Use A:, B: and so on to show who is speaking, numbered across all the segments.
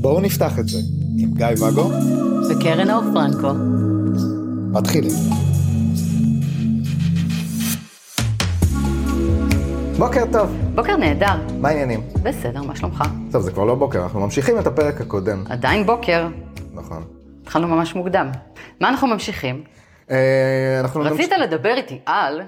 A: בואו נפתח את זה עם גיא ואגו
B: וקרן אור פרנקו.
A: מתחילים. בוקר טוב,
B: בוקר נהדר.
A: מה העניינים?
B: בסדר, מה שלומך?
A: טוב, זה כבר לא בוקר, אנחנו ממשיכים את הפרק הקודם.
B: עדיין בוקר,
A: נכון.
B: התחלנו ממש מוקדם. מה אנחנו ממשיכים?
A: אה, אנחנו
B: רצית לדבר איתי על...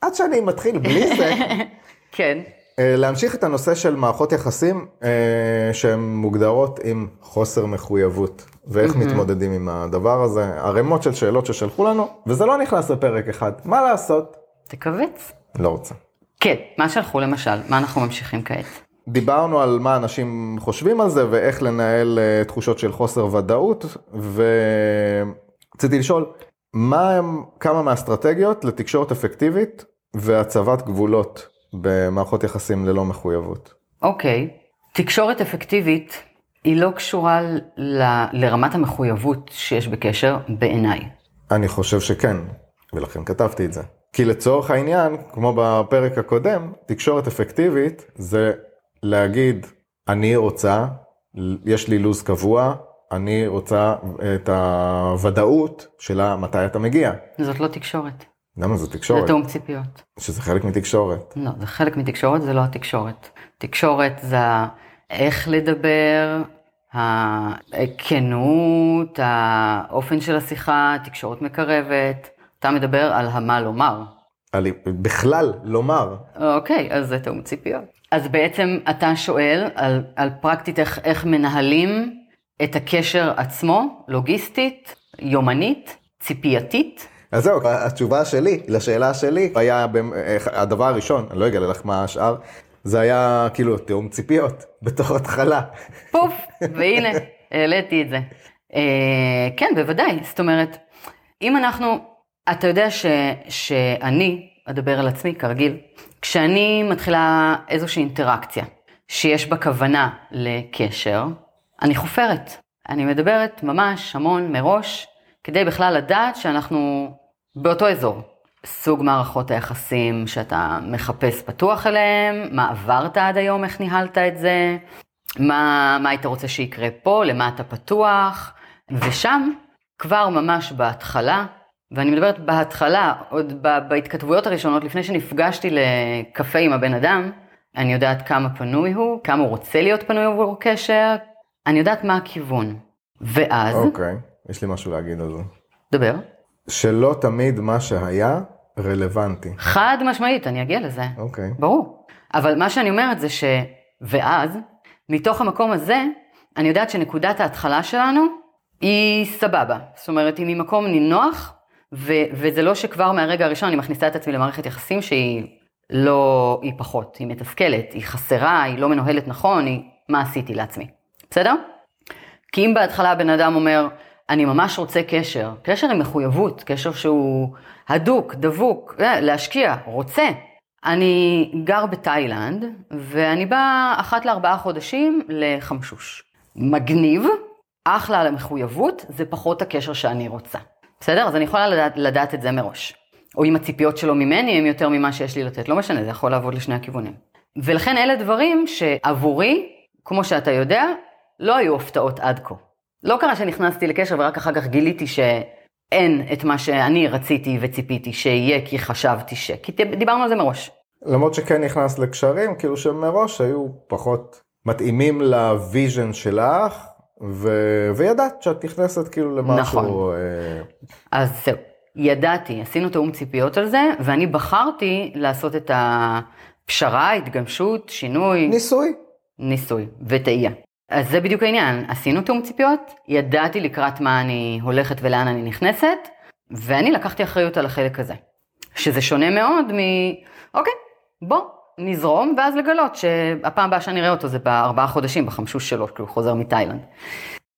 A: עד שאני מתחיל בלי זה,
B: כן.
A: אה, להמשיך את הנושא של מערכות יחסים אה, שהן מוגדרות עם חוסר מחויבות, ואיך מתמודדים עם הדבר הזה, ערימות של שאלות ששלחו לנו, וזה לא נכנס לפרק אחד, מה לעשות?
B: תכווץ.
A: לא רוצה.
B: כן, מה שלחו למשל? מה אנחנו ממשיכים כעת?
A: דיברנו על מה אנשים חושבים על זה ואיך לנהל אה, תחושות של חוסר ודאות, ורציתי לשאול, מה הם כמה מהאסטרטגיות לתקשורת אפקטיבית והצבת גבולות במערכות יחסים ללא מחויבות?
B: אוקיי. תקשורת אפקטיבית היא לא קשורה ל- לרמת המחויבות שיש בקשר בעיניי.
A: אני חושב שכן, ולכן כתבתי את זה. כי לצורך העניין, כמו בפרק הקודם, תקשורת אפקטיבית זה להגיד, אני רוצה, יש לי לו"ז קבוע, אני רוצה את הוודאות שלה מתי אתה מגיע.
B: זאת לא תקשורת,
A: למה זה
B: זה
A: תקשורת?
B: תאום ציפיות.
A: שזה חלק מתקשורת.
B: לא, זה חלק מתקשורת, זה לא התקשורת. תקשורת זה איך לדבר, הכנות, האופן של השיחה, תקשורת מקרבת. אתה מדבר על המה לומר.
A: על, בכלל, לומר,
B: אוקיי, אז זה תאום ציפיות. אז בעצם אתה שואל על, על פרקטית איך, איך מנהלים את הקשר עצמו, לוגיסטית, יומנית, ציפייתית.
A: אז זהו, התשובה שלי לשאלה שלי היה, איך- הדבר הראשון, אני לא אגלה לך מה השאר, זה היה כאילו תיאום ציפיות, בתור התחלה.
B: פוף, והנה, העליתי את זה. אה, כן, בוודאי, זאת אומרת, אם אנחנו, אתה יודע ש, שאני, אדבר על עצמי כרגיל, כשאני מתחילה איזושהי אינטראקציה שיש בה כוונה לקשר, אני חופרת. אני מדברת ממש המון מראש, כדי בכלל לדעת שאנחנו באותו אזור. סוג מערכות היחסים שאתה מחפש פתוח אליהם, מה עברת עד היום, איך ניהלת את זה, מה, מה היית רוצה שיקרה פה, למה אתה פתוח, ושם, כבר ממש בהתחלה, ואני מדברת בהתחלה, עוד בהתכתבויות הראשונות, לפני שנפגשתי לקפה עם הבן אדם, אני יודעת כמה פנוי הוא, כמה הוא רוצה להיות פנוי עבור קשר, אני יודעת מה הכיוון. ואז,
A: אוקיי, יש לי משהו להגיד על זה.
B: דבר.
A: שלא תמיד מה שהיה רלוונטי.
B: חד משמעית, אני אגיע לזה.
A: אוקיי.
B: ברור. אבל מה שאני אומרת זה ש... ואז, מתוך המקום הזה, אני יודעת שנקודת ההתחלה שלנו היא סבבה. זאת אומרת, היא ממקום נינוח, ו... וזה לא שכבר מהרגע הראשון אני מכניסה את עצמי למערכת יחסים שהיא לא... היא פחות, היא מתסכלת, היא חסרה, היא לא מנוהלת נכון, היא... מה עשיתי לעצמי. בסדר? כי אם בהתחלה הבן אדם אומר, אני ממש רוצה קשר, קשר עם מחויבות, קשר שהוא הדוק, דבוק, אה, להשקיע, רוצה. אני גר בתאילנד, ואני באה אחת לארבעה חודשים לחמשוש. מגניב, אחלה על המחויבות, זה פחות הקשר שאני רוצה. בסדר? אז אני יכולה לדעת, לדעת את זה מראש. או אם הציפיות שלו ממני הם יותר ממה שיש לי לתת, לא משנה, זה יכול לעבוד לשני הכיוונים. ולכן אלה דברים שעבורי, כמו שאתה יודע, לא היו הפתעות עד כה. לא קרה שנכנסתי לקשר ורק אחר כך גיליתי שאין את מה שאני רציתי וציפיתי שיהיה כי חשבתי ש... כי דיברנו על זה מראש.
A: למרות שכן נכנס לקשרים, כאילו שמראש היו פחות מתאימים ל vision שלך, ו... וידעת שאת נכנסת כאילו למשהו...
B: נכון.
A: אה...
B: אז זהו, ידעתי, עשינו תאום ציפיות על זה, ואני בחרתי לעשות את הפשרה, התגמשות, שינוי,
A: ניסוי.
B: ניסוי וטעייה. אז זה בדיוק העניין, עשינו תאום ציפיות, ידעתי לקראת מה אני הולכת ולאן אני נכנסת, ואני לקחתי אחריות על החלק הזה. שזה שונה מאוד מ... אוקיי, בוא, נזרום, ואז לגלות שהפעם הבאה שאני אראה אותו זה בארבעה חודשים, בחמשוש שלו, כי הוא חוזר מתאילנד.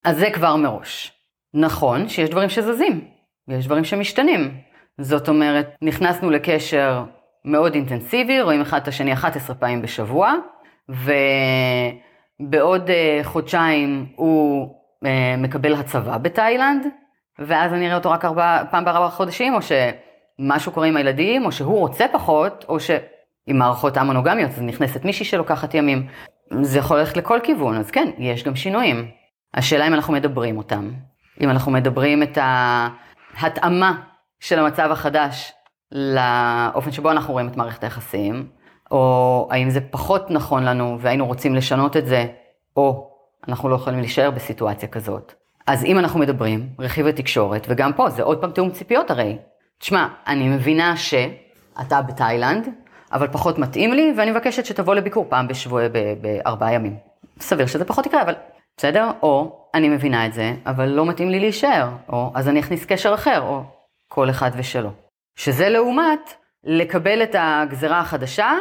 B: אז זה כבר מראש. נכון שיש דברים שזזים, ויש דברים שמשתנים. זאת אומרת, נכנסנו לקשר מאוד אינטנסיבי, רואים אחד את השני 11 פעמים בשבוע, ובעוד uh, חודשיים הוא uh, מקבל הצבה בתאילנד, ואז אני אראה אותו רק ארבע, פעם בארבעה חודשים, או שמשהו קורה עם הילדים, או שהוא רוצה פחות, או ש... עם מערכות המונוגמיות, אז נכנסת מישהי שלוקחת ימים. זה יכול ללכת לכל כיוון, אז כן, יש גם שינויים. השאלה אם אנחנו מדברים אותם, אם אנחנו מדברים את ההתאמה של המצב החדש לאופן שבו אנחנו רואים את מערכת היחסים, או האם זה פחות נכון לנו והיינו רוצים לשנות את זה, או אנחנו לא יכולים להישאר בסיטואציה כזאת. אז אם אנחנו מדברים, רכיב התקשורת, וגם פה זה עוד פעם תיאום ציפיות הרי. תשמע, אני מבינה שאתה בתאילנד, אבל פחות מתאים לי, ואני מבקשת שתבוא לביקור פעם בשבוע, בארבעה ימים. סביר שזה פחות יקרה, אבל בסדר? או, אני מבינה את זה, אבל לא מתאים לי להישאר, או, אז אני אכניס קשר אחר, או, כל אחד ושלו. שזה לעומת לקבל את הגזרה החדשה,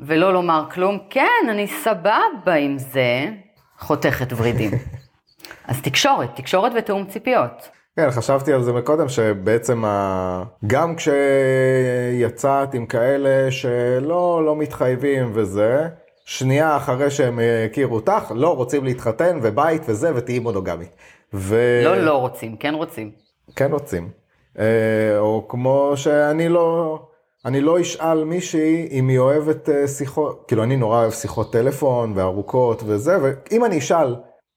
B: ולא לומר כלום, כן, אני סבבה עם זה, חותכת ורידים. אז תקשורת, תקשורת ותיאום ציפיות.
A: כן, חשבתי על זה מקודם, שבעצם ה... גם כשיצאת עם כאלה שלא לא מתחייבים וזה, שנייה אחרי שהם הכירו אותך, לא רוצים להתחתן ובית וזה, ותהיי מונוגמית. ו...
B: לא לא רוצים, כן רוצים.
A: כן רוצים. אה, או כמו שאני לא, אני לא אשאל מישהי אם היא אוהבת אה, שיחות, כאילו אני נורא אוהב שיחות טלפון וארוכות וזה, ואם אני אשאל,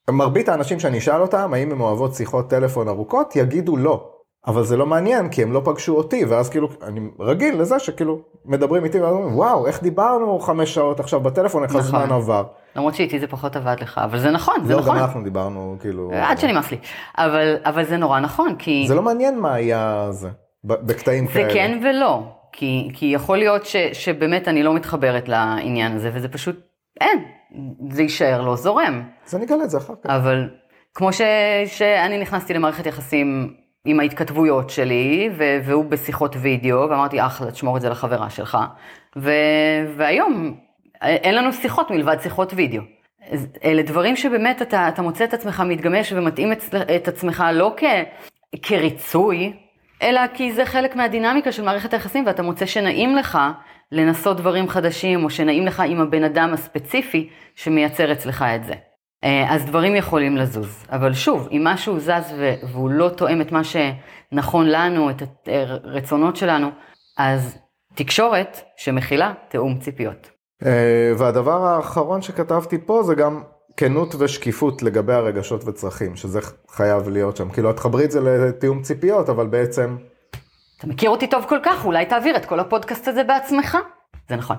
A: מרבית האנשים שאני אשאל אותם, האם הם אוהבות שיחות טלפון ארוכות, יגידו לא. אבל זה לא מעניין, כי הם לא פגשו אותי, ואז כאילו, אני רגיל לזה שכאילו, מדברים איתי, ואומרים, וואו, איך דיברנו חמש שעות עכשיו בטלפון, איך נכון. הזמן עבר.
B: למרות שאיתי זה פחות עבד לך, אבל זה נכון, זה לא, נכון.
A: לא, גם אנחנו דיברנו, כאילו...
B: עד שנמאס לי. אבל, אבל זה נורא נכון, כי...
A: זה לא מעניין מה היה זה, בקטעים
B: זה
A: כאלה.
B: זה כן ולא, כי, כי יכול להיות ש, שבאמת אני לא מתחברת לעניין הזה, וזה פשוט, אין, זה יישאר לא זורם.
A: אז אני אגלה את זה אחר כך.
B: אבל כמו ש, שאני נכנסתי למערכת יחסים עם ההתכתבויות שלי, והוא בשיחות וידאו, ואמרתי, אחלה, תשמור את זה לחברה שלך. ו- והיום אין לנו שיחות מלבד שיחות וידאו. אלה דברים שבאמת אתה, אתה מוצא את עצמך מתגמש ומתאים את, את עצמך לא כ, כריצוי, אלא כי זה חלק מהדינמיקה של מערכת היחסים, ואתה מוצא שנעים לך לנסות דברים חדשים, או שנעים לך עם הבן אדם הספציפי שמייצר אצלך את זה. אה, אז דברים יכולים לזוז. אבל שוב, אם משהו זז והוא לא תואם את מה שנכון לנו, את הרצונות שלנו, אז תקשורת שמכילה תיאום ציפיות.
A: אה, והדבר האחרון שכתבתי פה זה גם כנות ושקיפות לגבי הרגשות וצרכים, שזה חייב להיות שם. כאילו, את תחברי את זה לתיאום ציפיות, אבל בעצם...
B: אתה מכיר אותי טוב כל כך, אולי תעביר את כל הפודקאסט הזה בעצמך? זה נכון.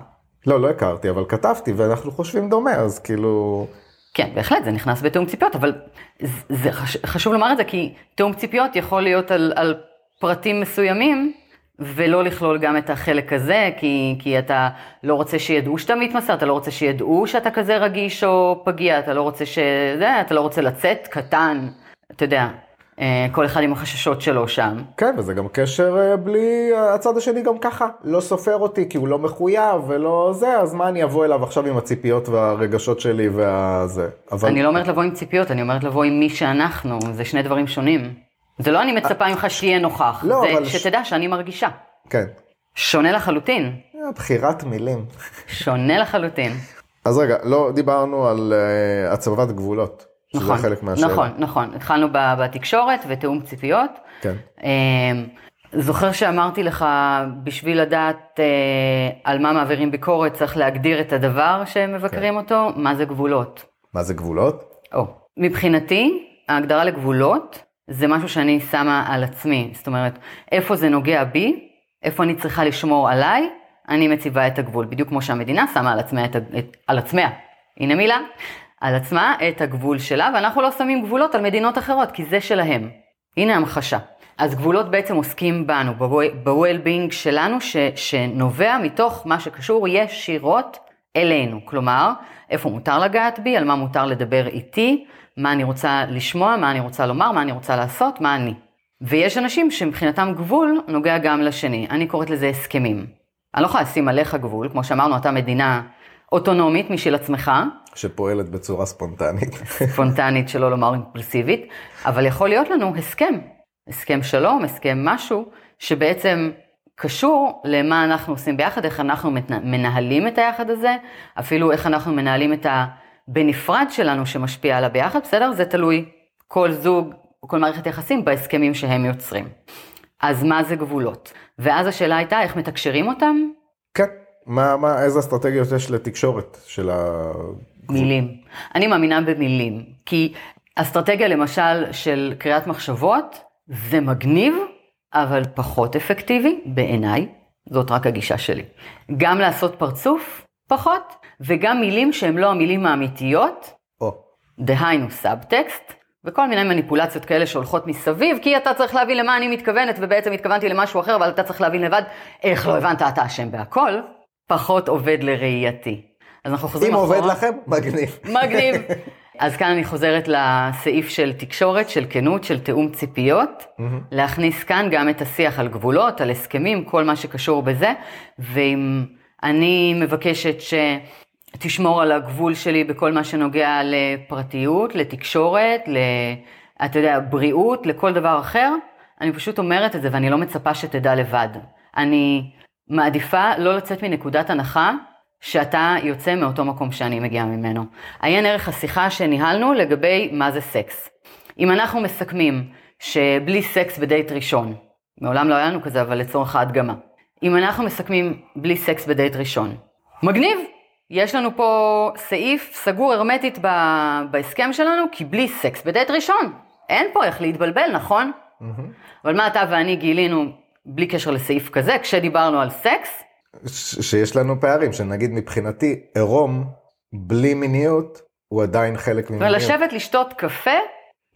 A: לא, לא הכרתי, אבל כתבתי, ואנחנו חושבים דומה, אז כאילו...
B: כן, בהחלט, זה נכנס בתיאום ציפיות, אבל זה חש, חשוב לומר את זה, כי תיאום ציפיות יכול להיות על, על פרטים מסוימים, ולא לכלול גם את החלק הזה, כי, כי אתה לא רוצה שידעו שאתה מתמסר, אתה לא רוצה שידעו שאתה כזה רגיש או פגיע, אתה לא רוצה שזה, אתה לא רוצה לצאת קטן, אתה יודע, אה, כל אחד עם החששות שלו שם.
A: כן, וזה גם קשר אה, בלי, הצד השני גם ככה, לא סופר אותי כי הוא לא מחויב ולא זה, אז מה אני אבוא אליו עכשיו עם הציפיות והרגשות שלי והזה.
B: אבל... אני לא אומרת לבוא עם ציפיות, אני אומרת לבוא עם מי שאנחנו, זה שני דברים שונים. זה לא אני מצפה ממך שיהיה נוכח, לא, זה אבל... שתדע שאני מרגישה.
A: כן.
B: שונה לחלוטין.
A: אה, בחירת מילים.
B: שונה לחלוטין.
A: אז רגע, לא דיברנו על uh, הצבת גבולות.
B: נכון,
A: שזה חלק מהשאלה.
B: נכון, נכון. התחלנו בתקשורת ותיאום ציפיות.
A: כן. אמ,
B: זוכר שאמרתי לך, בשביל לדעת אה, על מה מעבירים ביקורת, צריך להגדיר את הדבר שהם מבקרים כן. אותו, מה זה גבולות.
A: מה זה גבולות?
B: או, מבחינתי, ההגדרה לגבולות זה משהו שאני שמה על עצמי. זאת אומרת, איפה זה נוגע בי, איפה אני צריכה לשמור עליי, אני מציבה את הגבול. בדיוק כמו שהמדינה שמה על עצמה, את, את, על עצמה, הנה מילה, על עצמה את הגבול שלה, ואנחנו לא שמים גבולות על מדינות אחרות, כי זה שלהם. הנה המחשה. אז גבולות בעצם עוסקים בנו, ב-well-being שלנו, ש, שנובע מתוך מה שקשור ישירות אלינו. כלומר, איפה מותר לגעת בי, על מה מותר לדבר איתי, מה אני רוצה לשמוע, מה אני רוצה לומר, מה אני רוצה לעשות, מה אני. ויש אנשים שמבחינתם גבול נוגע גם לשני. אני קוראת לזה הסכמים. אני לא יכולה לשים עליך גבול, כמו שאמרנו, אתה מדינה אוטונומית משל עצמך.
A: שפועלת בצורה ספונטנית.
B: ספונטנית, שלא לומר אימפולסיבית, אבל יכול להיות לנו הסכם, הסכם שלום, הסכם משהו, שבעצם קשור למה אנחנו עושים ביחד, איך אנחנו מנהלים את היחד הזה, אפילו איך אנחנו מנהלים את הבנפרד שלנו שמשפיע על הביחד, בסדר? זה תלוי כל זוג כל מערכת יחסים בהסכמים שהם יוצרים. אז מה זה גבולות? ואז השאלה הייתה איך מתקשרים אותם?
A: כן. מה, מה, איזה אסטרטגיות יש לתקשורת של ה...
B: מילים. אני מאמינה במילים, כי אסטרטגיה למשל של קריאת מחשבות, זה מגניב, אבל פחות אפקטיבי בעיניי, זאת רק הגישה שלי. גם לעשות פרצוף, פחות, וגם מילים שהן לא המילים האמיתיות,
A: או,
B: דהיינו סאבטקסט, וכל מיני מניפולציות כאלה שהולכות מסביב, כי אתה צריך להבין למה אני מתכוונת, ובעצם התכוונתי למשהו אחר, אבל אתה צריך להבין לבד איך לא הבנת, אתה אשם בהכל, פחות עובד לראייתי. אז אנחנו חוזרים
A: אם
B: אחורה.
A: עובד לכם, מגניב.
B: מגניב. אז כאן אני חוזרת לסעיף של תקשורת, של כנות, של תיאום ציפיות, להכניס כאן גם את השיח על גבולות, על הסכמים, כל מה שקשור בזה, ואם אני מבקשת שתשמור על הגבול שלי בכל מה שנוגע לפרטיות, לתקשורת, ל... אתה יודע, בריאות, לכל דבר אחר, אני פשוט אומרת את זה ואני לא מצפה שתדע לבד. אני מעדיפה לא לצאת מנקודת הנחה שאתה יוצא מאותו מקום שאני מגיעה ממנו. עיין ערך השיחה שניהלנו לגבי מה זה סקס. אם אנחנו מסכמים שבלי סקס בדייט ראשון, מעולם לא היה לנו כזה, אבל לצורך ההדגמה. אם אנחנו מסכמים בלי סקס בדייט ראשון, מגניב! יש לנו פה סעיף סגור הרמטית ב- בהסכם שלנו, כי בלי סקס בדייט ראשון. אין פה איך להתבלבל, נכון? אבל מה אתה ואני גילינו, בלי קשר לסעיף כזה, כשדיברנו על סקס,
A: ש- שיש לנו פערים, שנגיד מבחינתי עירום בלי מיניות הוא עדיין חלק ממיניות.
B: ולשבת לשתות קפה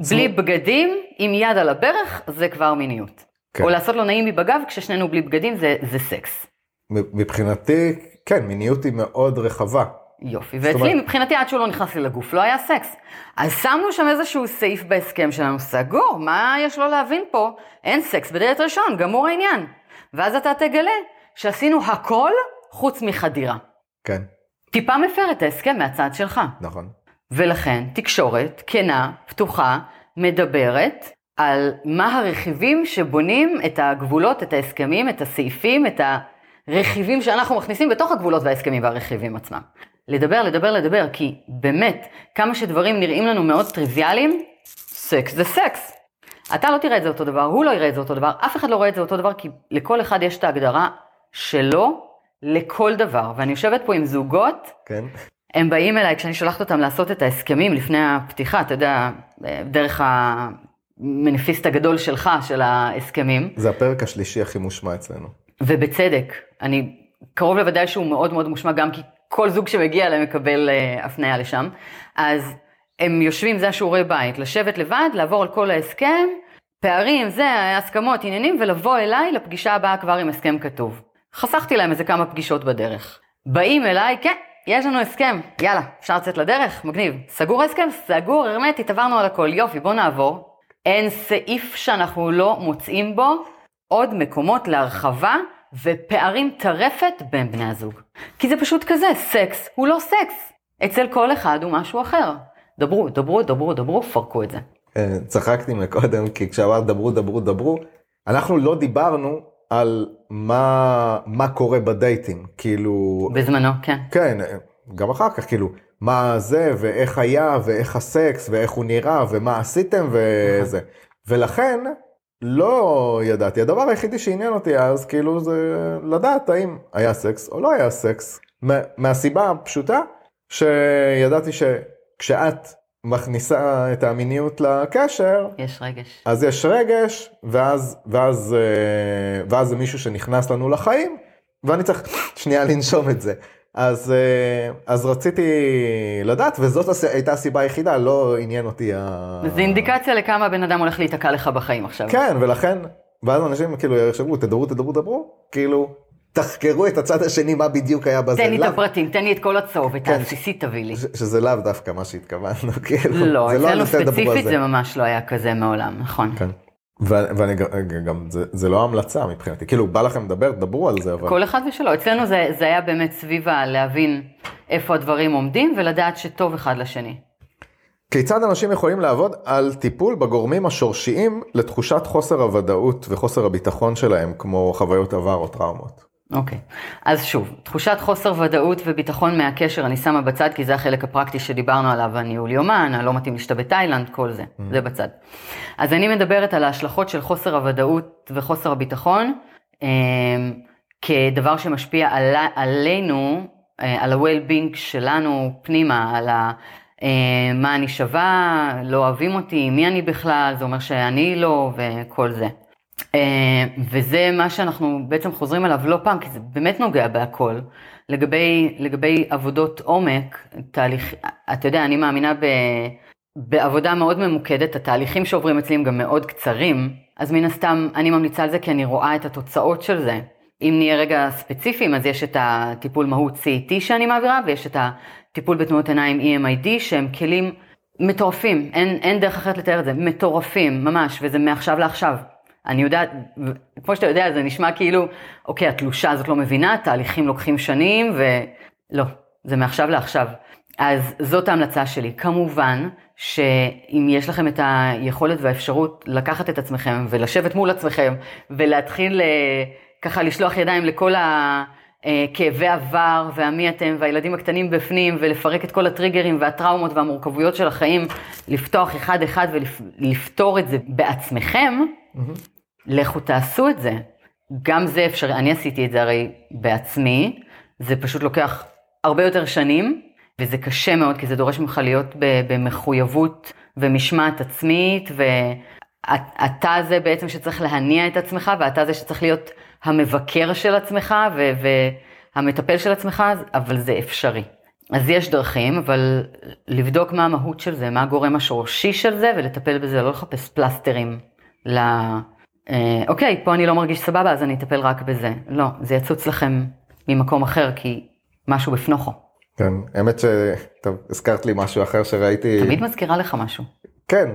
B: בלי בגדים עם יד על הברך זה כבר מיניות.
A: כן.
B: או לעשות לו נעים לי בגב כששנינו בלי בגדים זה, זה סקס.
A: מבחינתי, כן, מיניות היא מאוד רחבה.
B: יופי. ואצלי
A: אומרת-
B: מבחינתי עד שהוא לא נכנס לי לגוף לא היה סקס. אז שמנו שם איזשהו סעיף בהסכם שלנו סגור, מה יש לו להבין פה? אין סקס בדייט ראשון, גמור העניין. ואז אתה תגלה שעשינו הכל חוץ מחדירה.
A: כן,
B: טיפה מפר את ההסכם מהצד שלך.
A: נכון.
B: ולכן תקשורת כנה, פתוחה, מדברת על מה הרכיבים שבונים את הגבולות, את ההסכמים, את הסעיפים, את הרכיבים שאנחנו מכניסים בתוך הגבולות וההסכמים והרכיבים עצמם. לדבר, לדבר, לדבר, כי באמת, כמה שדברים נראים לנו מאוד טריוויאליים, סקס זה סקס. אתה לא תראה את זה אותו דבר, הוא לא יראה את זה אותו דבר, אף אחד לא רואה את זה אותו דבר, כי לכל אחד יש את ההגדרה שלו לכל דבר. ואני יושבת פה עם זוגות,
A: כן,
B: הם באים אליי כשאני שולחת אותם לעשות את ההסכמים לפני הפתיחה, אתה יודע, דרך המניפיסט הגדול שלך, של ההסכמים,
A: זה הפרק השלישי הכי מושמע אצלנו.
B: ובצדק, אני קרוב לוודאי שהוא מאוד מאוד מושמע, גם כי כל זוג שמגיע אליהם מקבל uh, הפניה לשם. אז הם יושבים, זה השיעורי בית, לשבת לבד, לעבור על כל ההסכם, פערים, זה, הסכמות, עניינים, ולבוא אליי לפגישה הבאה כבר עם הסכם כתוב. חסכתי להם איזה כמה פגישות בדרך. באים אליי, כן, יש לנו הסכם, יאללה, אפשר לצאת לדרך? מגניב. סגור ההסכם? סגור, הרמטית, עברנו על הכל, יופי, בוא נעבור. אין סעיף שאנחנו לא מוצאים בו עוד מקומות להרחבה ופערים טרפת בין בני הזוג. כי זה פשוט כזה, סקס הוא לא סקס. אצל כל אחד הוא משהו אחר. דברו, דברו, דברו, דברו, פרקו את זה.
A: אה, צחקתי מקודם, כי כשאמרת דברו, דברו, דברו, אנחנו לא דיברנו על מה, מה קורה בדייטים, כאילו,
B: בזמנו, כן.
A: כן, גם אחר כך, כאילו, מה זה, ואיך היה, ואיך הסקס, ואיך הוא נראה, ומה עשיתם, וזה. ולכן, לא ידעתי, הדבר היחידי שעניין אותי אז, כאילו, זה לדעת האם היה סקס או לא היה סקס. מה- מהסיבה הפשוטה, שידעתי שכשאת מכניסה את המיניות לקשר,
B: יש רגש.
A: אז יש רגש, ואז, ואז, אה, ואז זה מישהו שנכנס לנו לחיים, ואני צריך שנייה לנשום את זה. אז, אה, אז רציתי לדעת, וזאת הייתה הסיבה היחידה, לא עניין אותי ה...
B: זה אינדיקציה לכמה הבן אדם הולך להיתקע לך בחיים עכשיו.
A: כן, ולכן, ואז אנשים כאילו יחשבו, תדברו, תדברו, תדברו, כאילו, תחקרו את הצד השני, מה בדיוק היה בזה.
B: תן לי את הפרטים, תן לי את כל הצהוב, את
A: כן.
B: הבסיסית תביא לי.
A: שזה לאו דווקא מה שהתכוונו, כאילו.
B: לא,
A: זה
B: אצלנו
A: דברו על
B: ספציפית
A: זה.
B: זה ממש לא היה כזה מעולם, נכון.
A: ואני גם, זה, זה לא המלצה מבחינתי, כאילו בא לכם לדבר, דברו על זה, אבל...
B: כל אחד ושלו. אצלנו זה, זה היה באמת סביב הלהבין איפה הדברים עומדים ולדעת שטוב אחד לשני.
A: כיצד אנשים יכולים לעבוד על טיפול בגורמים השורשיים לתחושת חוסר הוודאות וחוסר הביטחון שלהם, כמו חוויות עבר או טראומות?
B: אוקיי. אז שוב, תחושת חוסר ודאות וביטחון מהקשר אני שמה בצד, כי זה החלק הפרקטי שדיברנו עליו, הניהול יומן, הלא מתאים שאתה בתאילנד, כל זה, זה בצד. אז אני מדברת על ההשלכות של חוסר הוודאות וחוסר הביטחון, אמ, כדבר שמשפיע על, עלינו, אה, על ה-well-being שלנו פנימה, על ה... אה, מה אני שווה, לא אוהבים אותי, מי אני בכלל, זה אומר שאני לא, וכל זה. אה, וזה מה שאנחנו בעצם חוזרים עליו לא פעם, כי זה באמת נוגע בהכל. לגבי, לגבי עבודות עומק, תהליך, אתה יודע, אני מאמינה ב, בעבודה מאוד ממוקדת, התהליכים שעוברים אצלי הם גם מאוד קצרים, אז מן הסתם אני ממליצה על זה כי אני רואה את התוצאות של זה. אם נהיה רגע ספציפיים, אז יש את הטיפול מהות CET שאני מעבירה, ויש את הטיפול בתנועות עיניים EMID, שהם כלים מטורפים, אין, אין דרך אחרת לתאר את זה, מטורפים, ממש, וזה מעכשיו לעכשיו. אני יודעת, כמו שאתה יודע, זה נשמע כאילו, אוקיי, התלושה הזאת לא מבינה, תהליכים לוקחים שנים, ולא, זה מעכשיו לעכשיו. אז זאת ההמלצה שלי. כמובן, שאם יש לכם את היכולת והאפשרות לקחת את עצמכם ולשבת מול עצמכם ולהתחיל אה, ככה לשלוח ידיים לכל הכאבי עבר והמי אתם והילדים הקטנים בפנים ולפרק את כל הטריגרים והטראומות והמורכבויות של החיים, לפתוח אחד אחד ולפתור את זה בעצמכם, mm-hmm. לכו תעשו את זה. גם זה אפשרי, אני עשיתי את זה הרי בעצמי, זה פשוט לוקח הרבה יותר שנים, וזה קשה מאוד, כי זה דורש ממך להיות במחויבות ומשמעת עצמית, ואתה זה בעצם שצריך להניע את עצמך, ואתה זה שצריך להיות המבקר של עצמך והמטפל של עצמך, אבל זה אפשרי. אז יש דרכים, אבל לבדוק מה המהות של זה, מה הגורם השורשי של זה, ולטפל בזה, לא לחפש פלסטרים. אה, אוקיי, פה אני לא מרגיש סבבה, אז אני אטפל רק בזה. לא, זה יצוץ לכם ממקום אחר, כי משהו בפנוכו.
A: כן, האמת ש... טוב, הזכרת לי משהו אחר שראיתי...
B: תמיד מזכירה לך משהו.
A: כן,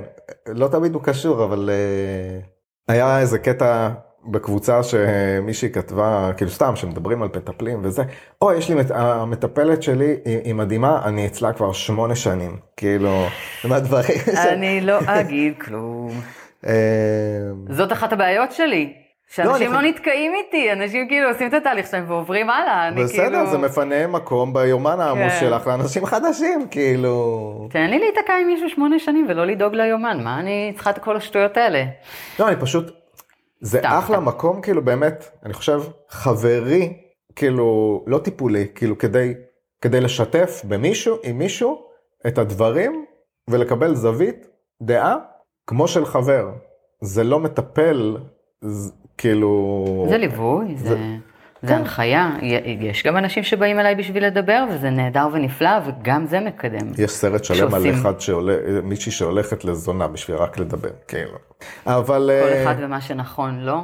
A: לא תמיד הוא קשור, אבל uh, היה איזה קטע בקבוצה שמישהי כתבה, כאילו סתם, שמדברים על מטפלים וזה, או, יש לי, המטפלת שלי היא מדהימה, אני אצלה כבר שמונה שנים, כאילו, מהדברים
B: ש... אני לא אגיד כלום. אה, זאת אחת הבעיות שלי. שאנשים לא, לא נתקעים איתי, אנשים כאילו עושים את התהליך שלהם ועוברים הלאה,
A: בסדר, כאילו... זה מפנה מקום ביומן העמוס כן. שלך לאנשים חדשים, כאילו...
B: תן לי להיתקע עם מישהו שמונה שנים ולא לדאוג ליומן, מה אני צריכה את כל השטויות האלה?
A: לא, אני פשוט... זה סתם, אחלה סתם. מקום, כאילו באמת, אני חושב, חברי, כאילו, לא טיפולי, כאילו כדי, כדי לשתף במישהו, עם מישהו, את הדברים ולקבל זווית, דעה, כמו של חבר. זה לא מטפל כאילו...
B: זה ליווי, זה... זה... זה כן. הנחיה, יש גם אנשים שבאים אליי בשביל לדבר, וזה נהדר ונפלא, וגם זה מקדם.
A: יש סרט שלם שעושים... על אחד שעולה, מישהי שהולכת לזונה בשביל רק לדבר, כאילו. אבל...
B: כל uh... אחד ומה שנכון, לא?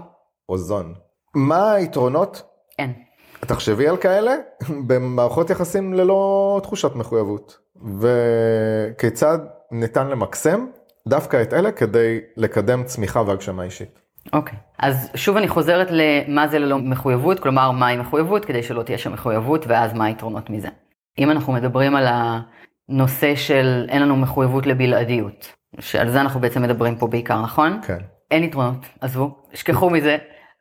A: או זון. מה היתרונות?
B: אין.
A: תחשבי על כאלה, במערכות יחסים ללא תחושת מחויבות. וכיצד ניתן למקסם דווקא את אלה כדי לקדם צמיחה והגשמה אישית.
B: אוקיי, okay. אז שוב אני חוזרת למה זה ללא מחויבות, כלומר מהי מחויבות, כדי שלא תהיה שם מחויבות, ואז מה היתרונות מזה. אם אנחנו מדברים על הנושא של אין לנו מחויבות לבלעדיות, שעל זה אנחנו בעצם מדברים פה בעיקר, נכון?
A: כן.
B: אין יתרונות, עזבו, שכחו מזה,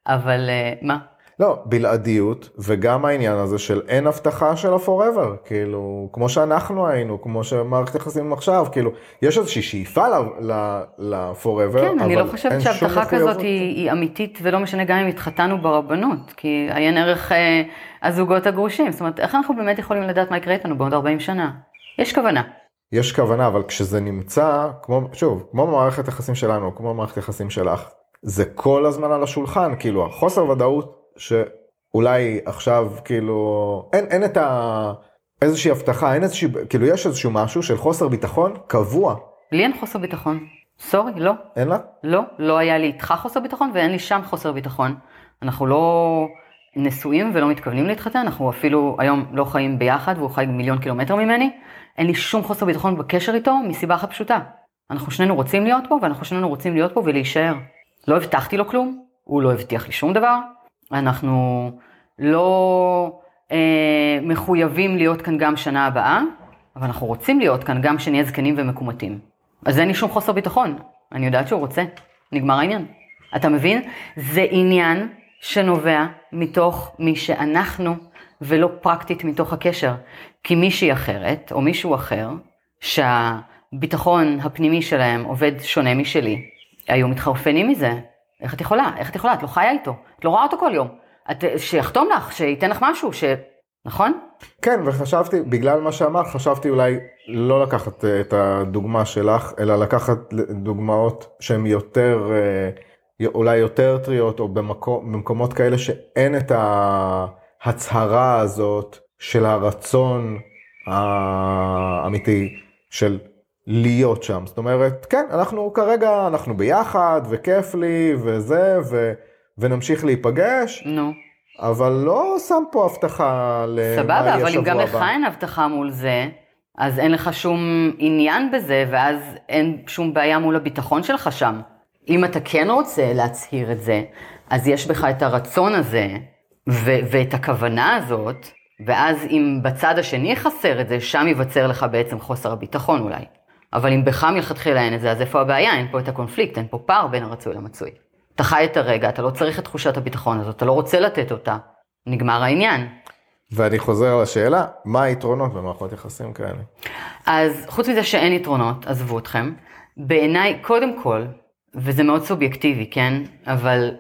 B: אבל uh, מה?
A: לא, בלעדיות, וגם העניין הזה של אין הבטחה של ה-forever, כאילו, כמו שאנחנו היינו, כמו שמערכת יחסים עכשיו, כאילו, יש איזושהי שאיפה ל-forever,
B: כן, אני לא חושבת שהבטחה כזאת היא, היא אמיתית, ולא משנה גם אם התחתנו ברבנות, כי עיין ערך אה, הזוגות הגרושים, זאת אומרת, איך אנחנו באמת יכולים לדעת מה יקרה איתנו בעוד 40 שנה? יש כוונה.
A: יש כוונה, אבל כשזה נמצא, כמו, שוב, כמו במערכת יחסים שלנו, כמו במערכת יחסים שלך, זה כל הזמן על השולחן, כאילו, החוסר ודאות שאולי עכשיו כאילו אין, אין את ה... איזושהי הבטחה, אין איזושהי, כאילו יש איזשהו משהו של חוסר ביטחון קבוע.
B: לי אין חוסר ביטחון. סורי, לא.
A: אין לה?
B: לא, לא היה לי איתך חוסר ביטחון ואין לי שם חוסר ביטחון. אנחנו לא נשואים ולא מתכוונים להתחתן, אנחנו אפילו היום לא חיים ביחד והוא חי מיליון קילומטר ממני. אין לי שום חוסר ביטחון בקשר איתו מסיבה אחת פשוטה. אנחנו שנינו רוצים להיות פה ואנחנו שנינו רוצים להיות פה ולהישאר. לא הבטחתי לו כלום, הוא לא הבטיח לי שום דבר, אנחנו לא אה, מחויבים להיות כאן גם שנה הבאה, אבל אנחנו רוצים להיות כאן גם כשנהיה זקנים ומקומטים. אז אין לי שום חוסר ביטחון, אני יודעת שהוא רוצה, נגמר העניין. אתה מבין? זה עניין שנובע מתוך מי שאנחנו, ולא פרקטית מתוך הקשר. כי מישהי אחרת, או מישהו אחר, שהביטחון הפנימי שלהם עובד שונה משלי, היו מתחרפנים מזה, איך את יכולה? איך את יכולה? את לא חיה איתו. את לא רואה אותו כל יום. את, שיחתום לך, שייתן לך משהו, ש... נכון?
A: כן, וחשבתי, בגלל מה שאמרת, חשבתי אולי לא לקחת אה, את הדוגמה שלך, אלא לקחת דוגמאות שהן יותר, אה, אולי יותר טריות, או במקום, במקומות כאלה שאין את ההצהרה הזאת של הרצון האמיתי של להיות שם. זאת אומרת, כן, אנחנו כרגע, אנחנו ביחד, וכיף לי, וזה, ו, ונמשיך להיפגש.
B: נו.
A: אבל לא שם פה הבטחה למה יהיה שבוע הבא.
B: סבבה, אבל אם גם לך אין הבטחה מול זה, אז אין לך שום עניין בזה, ואז אין שום בעיה מול הביטחון שלך שם. אם אתה כן רוצה להצהיר את זה, אז יש בך את הרצון הזה, ו- ואת הכוונה הזאת, ואז אם בצד השני חסר את זה, שם ייווצר לך בעצם חוסר הביטחון אולי. אבל אם בך מלכתחילה אין את זה, אז איפה הבעיה? אין פה את הקונפליקט, אין פה פער בין הרצוי למצוי. אתה חי את הרגע, אתה לא צריך את תחושת הביטחון הזאת, אתה לא רוצה לתת אותה. נגמר העניין.
A: ואני חוזר לשאלה, מה היתרונות במערכות יחסים כאלה?
B: אז חוץ מזה שאין יתרונות, עזבו אתכם, בעיניי, קודם כל, וזה מאוד סובייקטיבי, כן? אבל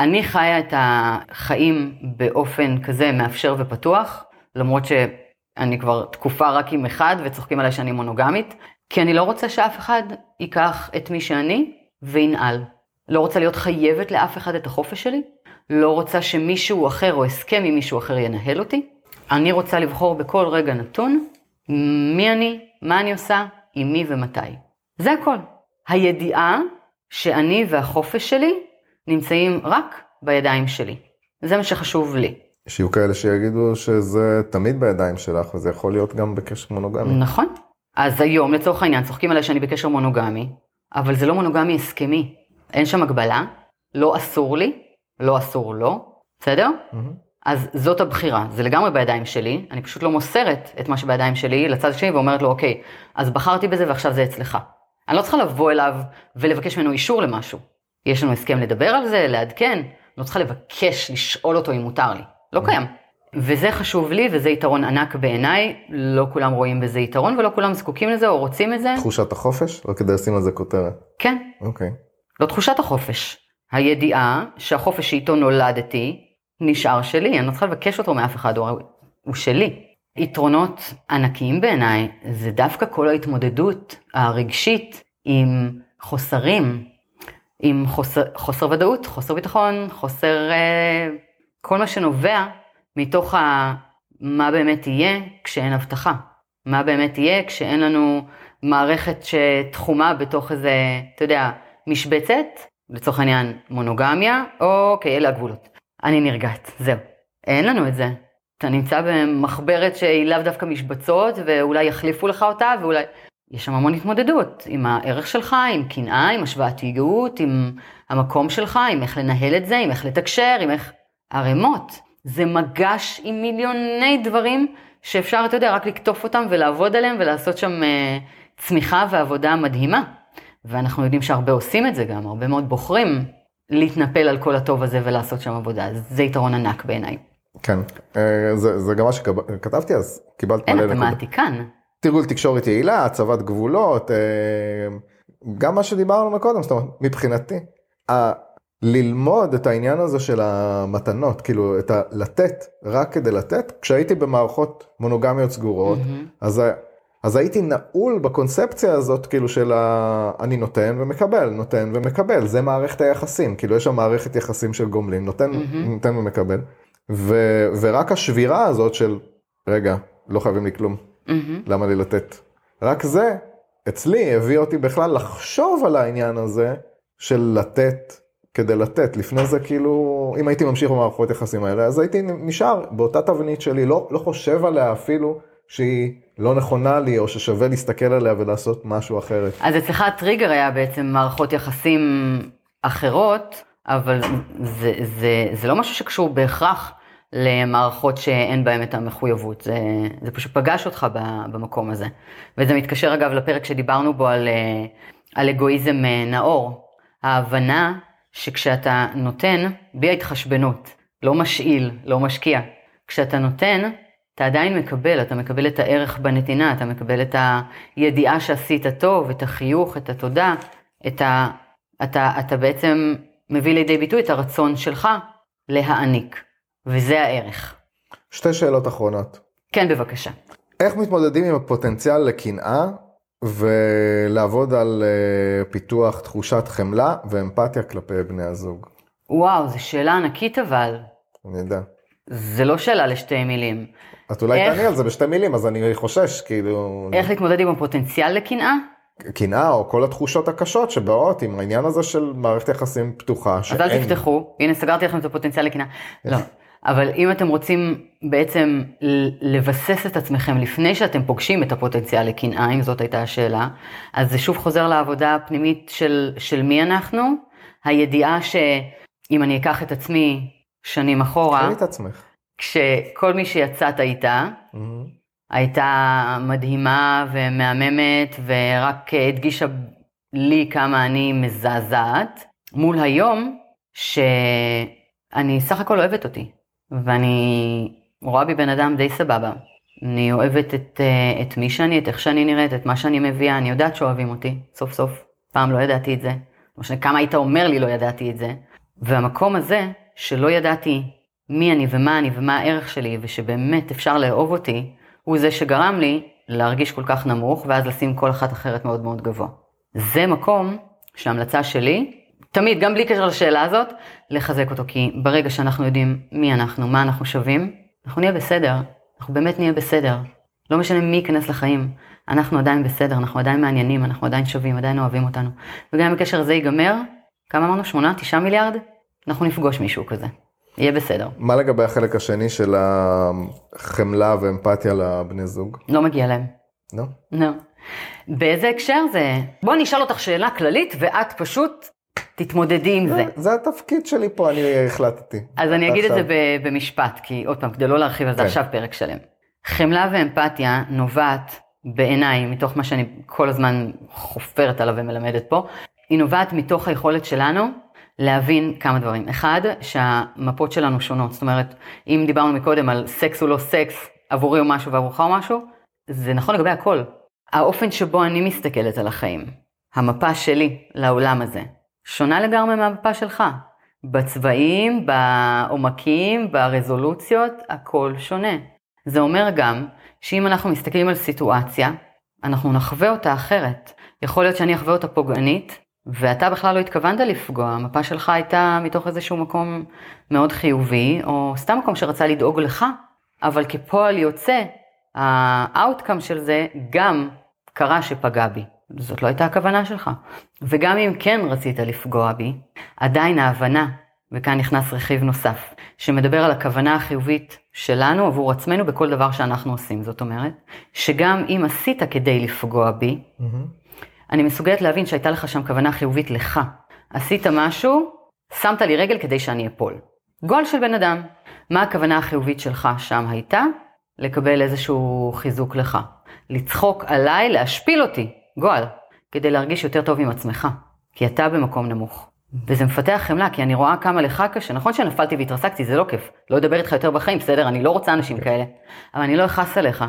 B: אני חיה את החיים באופן כזה מאפשר ופתוח, למרות שאני כבר תקופה רק עם אחד וצוחקים עליי שאני מונוגמית, כי אני לא רוצה שאף אחד ייקח את מי שאני וינעל. לא רוצה להיות חייבת לאף אחד את החופש שלי, לא רוצה שמישהו אחר או הסכם עם מישהו אחר ינהל אותי. אני רוצה לבחור בכל רגע נתון מי אני, מה אני עושה, עם מי ומתי. זה הכל. הידיעה שאני והחופש שלי נמצאים רק בידיים שלי. זה מה שחשוב לי.
A: שיהיו כאלה שיגידו שזה תמיד בידיים שלך, וזה יכול להיות גם בקשר מונוגמי.
B: נכון. אז היום, לצורך העניין, צוחקים עליי שאני בקשר מונוגמי, אבל זה לא מונוגמי הסכמי. אין שם הגבלה, לא אסור לי, לא אסור לו, בסדר? Mm-hmm. אז זאת הבחירה, זה לגמרי בידיים שלי, אני פשוט לא מוסרת את מה שבידיים שלי לצד השני ואומרת לו, אוקיי, אז בחרתי בזה ועכשיו זה אצלך. אני לא צריכה לבוא אליו ולבקש ממנו אישור למשהו. יש לנו הסכם לדבר על זה, לעדכן, אני לא צריכה לבקש, לשאול אותו אם מותר לי. לא mm-hmm. קיים. וזה חשוב לי וזה יתרון ענק בעיניי, לא כולם רואים בזה יתרון ולא כולם זקוקים לזה או רוצים את זה.
A: תחושת החופש? רק כדי לשים על זה כותרת.
B: כן.
A: אוקיי.
B: לא תחושת החופש. הידיעה שהחופש שאיתו נולדתי נשאר שלי, אני לא צריכה לבקש אותו מאף אחד, הוא, הוא שלי. יתרונות ענקיים בעיניי זה דווקא כל ההתמודדות הרגשית עם חוסרים, עם חוסר, חוסר ודאות, חוסר ביטחון, חוסר אה, כל מה שנובע מתוך ה, מה באמת יהיה כשאין הבטחה. מה באמת יהיה כשאין לנו מערכת שתחומה בתוך איזה, אתה יודע, משבצת, לצורך העניין מונוגמיה, אוקיי, אלה הגבולות. אני נרגעת, זהו. אין לנו את זה. אתה נמצא במחברת שהיא לאו דווקא משבצות, ואולי יחליפו לך אותה, ואולי... יש שם המון התמודדות עם הערך שלך, עם קנאה, עם השוואתיות, עם המקום שלך, עם איך לנהל את זה, עם איך לתקשר, עם איך... ערימות. זה מגש עם מיליוני דברים שאפשר, אתה יודע, רק לקטוף אותם ולעבוד עליהם ולעשות שם uh, צמיחה ועבודה מדהימה. ואנחנו יודעים שהרבה עושים את זה גם, הרבה מאוד בוחרים להתנפל על כל הטוב הזה ולעשות שם עבודה, זה יתרון ענק בעיניי.
A: כן, אה, זה, זה גם מה שכתבתי אז, קיבלת
B: מלא נקודות. אין, אתה מעתיקן.
A: תרגול תקשורת יעילה, הצבת גבולות, אה, גם מה שדיברנו מקודם, זאת אומרת, מבחינתי, ללמוד את העניין הזה של המתנות, כאילו, את הלתת, רק כדי לתת, כשהייתי במערכות מונוגמיות סגורות, mm-hmm. אז אז הייתי נעול בקונספציה הזאת, כאילו של ה... אני נותן ומקבל, נותן ומקבל, זה מערכת היחסים, כאילו יש שם מערכת יחסים של גומלין, נותן, mm-hmm. נותן ומקבל. ו... ורק השבירה הזאת של, רגע, לא חייבים לי כלום, mm-hmm. למה לי לתת? רק זה, אצלי, הביא אותי בכלל לחשוב על העניין הזה של לתת כדי לתת. לפני זה כאילו, אם הייתי ממשיך במערכות יחסים האלה, אז הייתי נשאר באותה תבנית שלי, לא, לא חושב עליה אפילו שהיא... לא נכונה לי, או ששווה להסתכל עליה ולעשות משהו אחרת.
B: אז אצלך הטריגר היה בעצם מערכות יחסים אחרות, אבל זה, זה, זה לא משהו שקשור בהכרח למערכות שאין בהן את המחויבות, זה, זה פשוט פגש אותך במקום הזה. וזה מתקשר אגב לפרק שדיברנו בו על, על אגואיזם אה, נאור, ההבנה שכשאתה נותן, בלי ההתחשבנות, לא משאיל, לא משקיע, כשאתה נותן, אתה עדיין מקבל, אתה מקבל את הערך בנתינה, אתה מקבל את הידיעה שעשית טוב, את החיוך, את התודה, את ה... אתה, אתה בעצם מביא לידי ביטוי את הרצון שלך להעניק. וזה הערך.
A: שתי שאלות אחרונות.
B: כן, בבקשה.
A: איך מתמודדים עם הפוטנציאל לקנאה ולעבוד על אה, פיתוח תחושת חמלה ואמפתיה כלפי בני הזוג?
B: וואו, זו שאלה ענקית אבל.
A: אני יודע.
B: זה לא שאלה לשתי מילים.
A: את אולי
B: איך-
A: תעני על זה בשתי מילים, אז אני חושש, כאילו,
B: איך להתמודד עם הפוטנציאל לקנאה?
A: קנאה או כל התחושות הקשות שבאות עם העניין הזה של מערכת יחסים פתוחה,
B: אז אל תפתחו, הנה סגרתי לכם את הפוטנציאל לקנאה. לא, אבל אם אתם רוצים בעצם לבסס את עצמכם לפני שאתם פוגשים את הפוטנציאל לקנאה, אם זאת הייתה השאלה, אז זה שוב חוזר לעבודה הפנימית של, של מי אנחנו, הידיעה שאם אני אקח את עצמי שנים אחורה,
A: את עצמך.
B: כשכל מי שיצאת איתה,
A: מהמם.
B: הייתה מדהימה ומהממת ורק הדגישה לי כמה אני מזעזעת, מול היום שאני סך הכל אוהבת אותי, ואני רואה בי בן אדם די סבבה. אני אוהבת את, אה, את מי שאני, את איך שאני נראית, את מה שאני מביאה, אני יודעת שאוהבים אותי, סוף סוף. פעם לא ידעתי את זה. לא משנה כמה היית אומר לי לא ידעתי את זה. והמקום הזה, שלא ידעתי מי אני ומה אני ומה הערך שלי, ושבאמת אפשר לאהוב אותי, הוא זה שגרם לי להרגיש כל כך נמוך, ואז לשים כל אחת אחרת מאוד מאוד גבוה. זה מקום שההמלצה שלי, תמיד, גם בלי קשר לשאלה הזאת, לחזק אותו, כי ברגע שאנחנו יודעים מי אנחנו, מה אנחנו שווים, אנחנו נהיה בסדר, אנחנו באמת נהיה בסדר. לא משנה מי ייכנס לחיים, אנחנו עדיין בסדר, אנחנו עדיין מעניינים, אנחנו עדיין שווים, עדיין אוהבים אותנו. וגם אם הקשר הזה ייגמר, כמה אמרנו? שמונה? תשעה מיליארד? אנחנו נפגוש מישהו כזה. יהיה בסדר.
A: מה לגבי החלק השני של החמלה ואמפתיה לבני זוג?
B: לא מגיע להם.
A: לא?
B: לא. באיזה הקשר זה? בוא נשאל אותך שאלה כללית ואת פשוט תתמודדי עם זה.
A: זה התפקיד שלי פה, אני החלטתי.
B: אז אני אגיד את
A: עכשיו.
B: זה ב- במשפט, כי עוד פעם, כדי לא להרחיב על זה
A: כן.
B: עכשיו פרק שלם. חמלה ואמפתיה נובעת בעיניי, מתוך מה שאני כל הזמן חופרת עליו ומלמדת פה, היא נובעת מתוך היכולת שלנו להבין כמה דברים. אחד, שהמפות שלנו שונות. זאת אומרת, אם דיברנו מקודם על סקס הוא לא סקס, עבורי הוא משהו ועבורך הוא משהו, זה נכון לגבי הכל. האופן שבו אני מסתכלת על החיים, המפה שלי לעולם הזה, שונה לגמרי מהמפה שלך. בצבעים, בעומקים, ברזולוציות, הכל שונה. זה אומר גם שאם אנחנו מסתכלים על סיטואציה, אנחנו נחווה אותה אחרת. יכול להיות שאני אחווה אותה פוגענית, ואתה בכלל לא התכוונת לפגוע, המפה שלך הייתה מתוך איזשהו מקום מאוד חיובי, או סתם מקום שרצה לדאוג לך, אבל כפועל יוצא, ה outcome של זה גם קרה שפגע בי. זאת לא הייתה הכוונה שלך. וגם אם כן רצית לפגוע בי, עדיין ההבנה, וכאן נכנס רכיב נוסף, שמדבר על הכוונה החיובית שלנו עבור עצמנו בכל דבר שאנחנו עושים. זאת אומרת, שגם אם עשית כדי לפגוע בי,
A: מהמם.
B: אני מסוגלת להבין שהייתה לך שם כוונה חיובית לך. עשית משהו, שמת לי רגל כדי שאני אפול. גול של בן אדם. מה הכוונה החיובית שלך שם הייתה? לקבל איזשהו חיזוק לך. לצחוק עליי, להשפיל אותי, גועל, כדי להרגיש יותר טוב עם עצמך. כי אתה במקום נמוך. וזה מפתח חמלה, כי אני רואה כמה לך קשה. נכון שנפלתי והתרסקתי, זה לא כיף. לא אדבר איתך יותר בחיים, בסדר, אני לא רוצה אנשים כאלה. אבל אני לא אכעס עליך,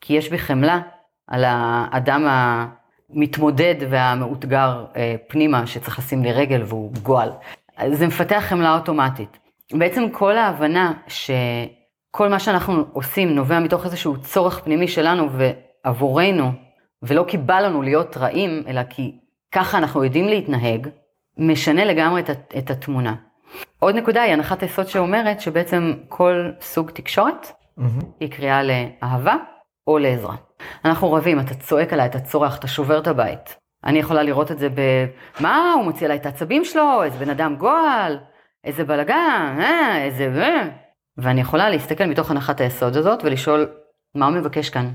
B: כי יש בי חמלה על האדם המתמודד והמאותגר אה, פנימה, שצריך לשים לי רגל והוא גועל. זה מפתח חמלה אוטומטית. בעצם כל ההבנה שכל מה שאנחנו עושים נובע מתוך איזשהו צורך פנימי שלנו ועבורנו, ולא כי בא לנו להיות רעים, אלא כי ככה אנחנו יודעים להתנהג, משנה לגמרי את, את התמונה. עוד נקודה היא הנחת היסוד שאומרת שבעצם כל סוג תקשורת
A: מהמם.
B: היא קריאה לאהבה או לעזרה. אנחנו רבים, אתה צועק עליי, אתה צורח, אתה שובר את הבית. אני יכולה לראות את זה ב... מה, הוא מוציא עליי את העצבים שלו, איזה בן אדם גועל, איזה בלאגן, אה, איזה... אה. ואני יכולה להסתכל מתוך הנחת היסוד הזאת ולשאול, מה הוא מבקש כאן?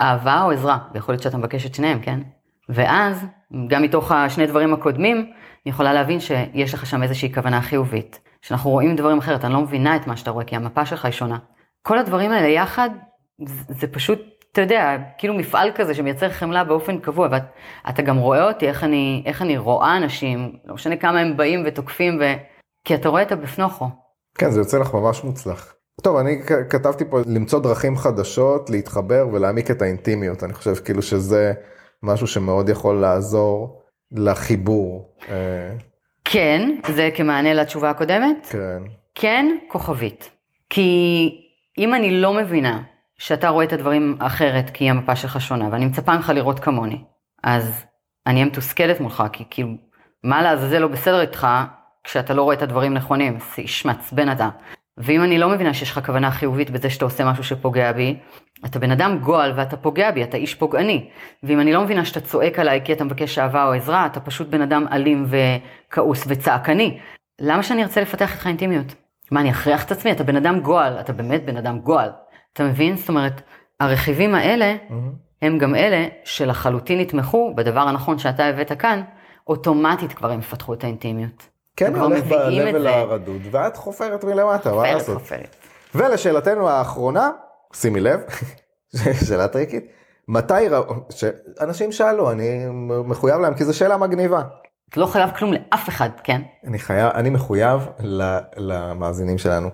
B: אהבה או עזרה? ויכול להיות שאתה מבקש את שניהם, כן? ואז, גם מתוך השני דברים הקודמים, אני יכולה להבין שיש לך שם איזושהי כוונה חיובית. שאנחנו רואים דברים אחרת, אני לא מבינה את מה שאתה רואה, כי המפה שלך היא שונה. כל הדברים האלה יחד, זה זה פשוט, אתה יודע, כאילו מפעל כזה שמייצר חמלה באופן קבוע, ואתה גם רואה אותי, איך אני, איך אני רואה אנשים, לא משנה כמה הם באים ותוקפים, ו... כי אתה רואה את הבפנוכו.
A: כן, זה יוצא לך ממש מוצלח. טוב, אני כתבתי פה למצוא דרכים חדשות, להתחבר ולהעמיק את האינטימיות. אני חושב כאילו שזה משהו שמאוד יכול לעזור לחיבור. אה,
B: כן, זה כמענה לתשובה הקודמת,
A: כן.
B: כן, כוכבית. כי אם אני לא מבינה שאתה רואה את הדברים אחרת כי המפה שלך שונה, ואני מצפה ממך לראות כמוני, אז אני אהיה מתוסכלת מולך, כי כאילו, מה לעזאזל לא בסדר איתך כשאתה לא רואה את הדברים נכונים, איש מעצבן אתה. ואם אני לא מבינה שיש לך כוונה חיובית בזה שאתה עושה משהו שפוגע בי, אתה בן אדם גועל ואתה פוגע בי, אתה איש פוגעני. ואם אני לא מבינה שאתה צועק עליי כי אתה מבקש אהבה או עזרה, אתה פשוט בן אדם אלים וכעוס וצעקני. למה שאני ארצה לפתח איתך אינטימיות? מה, אני אכריח את עצמי? אתה בן אדם גועל, אתה באמת בן אדם גועל. אתה מבין? זאת אומרת, הרכיבים האלה
A: Mm-hmm.
B: הם גם אלה שלחלוטין יתמכו בדבר הנכון שאתה הבאת כאן, אוטומטית כבר הם יפתחו את האינטימיות.
A: כן,
B: כבר
A: הולך ב-level. הרדוד, ואת חופרת מלמטה, מה לעשות?
B: חופרת.
A: ולשאלתנו האחרונה, שימי לב, שאלה טריקית, מתי ראו, שאנשים שאלו, אני מחויב להם, כי זו שאלה מגניבה.
B: אתה לא חייב כלום לאף אחד, כן?
A: אני חייב, אני מחויב ל- למאזינים שלנו.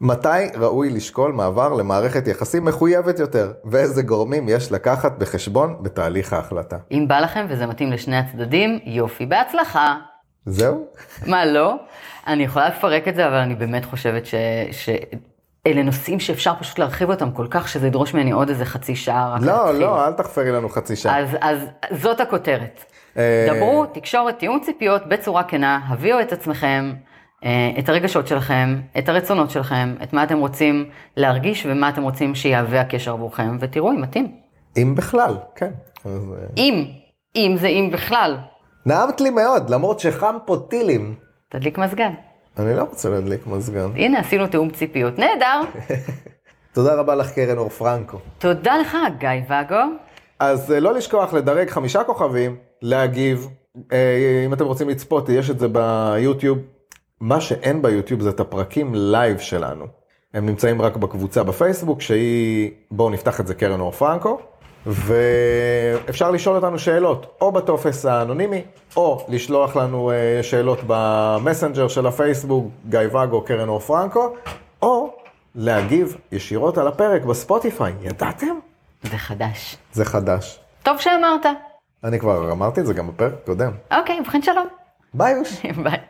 A: מתי ראוי לשקול מעבר למערכת יחסים מחויבת יותר, ואיזה גורמים יש לקחת בחשבון בתהליך ההחלטה.
B: אם בא לכם וזה מתאים לשני הצדדים, יופי, בהצלחה.
A: זהו?
B: מה לא? אני יכולה לפרק את זה, אבל אני באמת חושבת ש... ש... אלה נושאים שאפשר פשוט להרחיב אותם כל כך, שזה ידרוש ממני עוד איזה חצי שעה רק
A: לא,
B: להתחיל.
A: לא, אל תחפרי לנו חצי שעה.
B: אז, אז זאת הכותרת.
A: אה,
B: דברו, תקשורת, תיאום ציפיות בצורה כנה, הביאו את עצמכם, אה, את הרגשות שלכם, את הרצונות שלכם, את מה אתם רוצים להרגיש ומה אתם רוצים שיהווה הקשר עבורכם, ותראו אם מתאים.
A: אם בכלל, כן. אז, אה,
B: אם, אם זה אם בכלל,
A: נעמת לי מאוד, למרות שחם פה טילים.
B: תדליק מזגן.
A: אני לא רוצה להדליק מזגן.
B: הנה, עשינו תיאום ציפיות, נהדר.
A: תודה רבה לך קרן אור פרנקו.
B: תודה לך, גיא ואגו.
A: אז אה, לא לשכוח לדרג חמישה כוכבים, להגיב, אה, אם אתם רוצים לצפות, יש את זה ביוטיוב. מה שאין ביוטיוב זה את הפרקים לייב שלנו. הם נמצאים רק בקבוצה בפייסבוק, שהיא, בואו נפתח את זה קרן אור פרנקו, ואפשר לשאול אותנו שאלות, או בטופס האנונימי, או לשלוח לנו אה, שאלות במסנג'ר של הפייסבוק, גיא ואגו, קרן אור פרנקו, או להגיב ישירות על הפרק בספוטיפיי, ידעתם?
B: זה חדש.
A: זה חדש.
B: טוב שאמרת.
A: אני כבר אמרתי את זה גם בפרק הקודם.
B: אוקיי, ובכן שלום.
A: ביי.
B: ביי.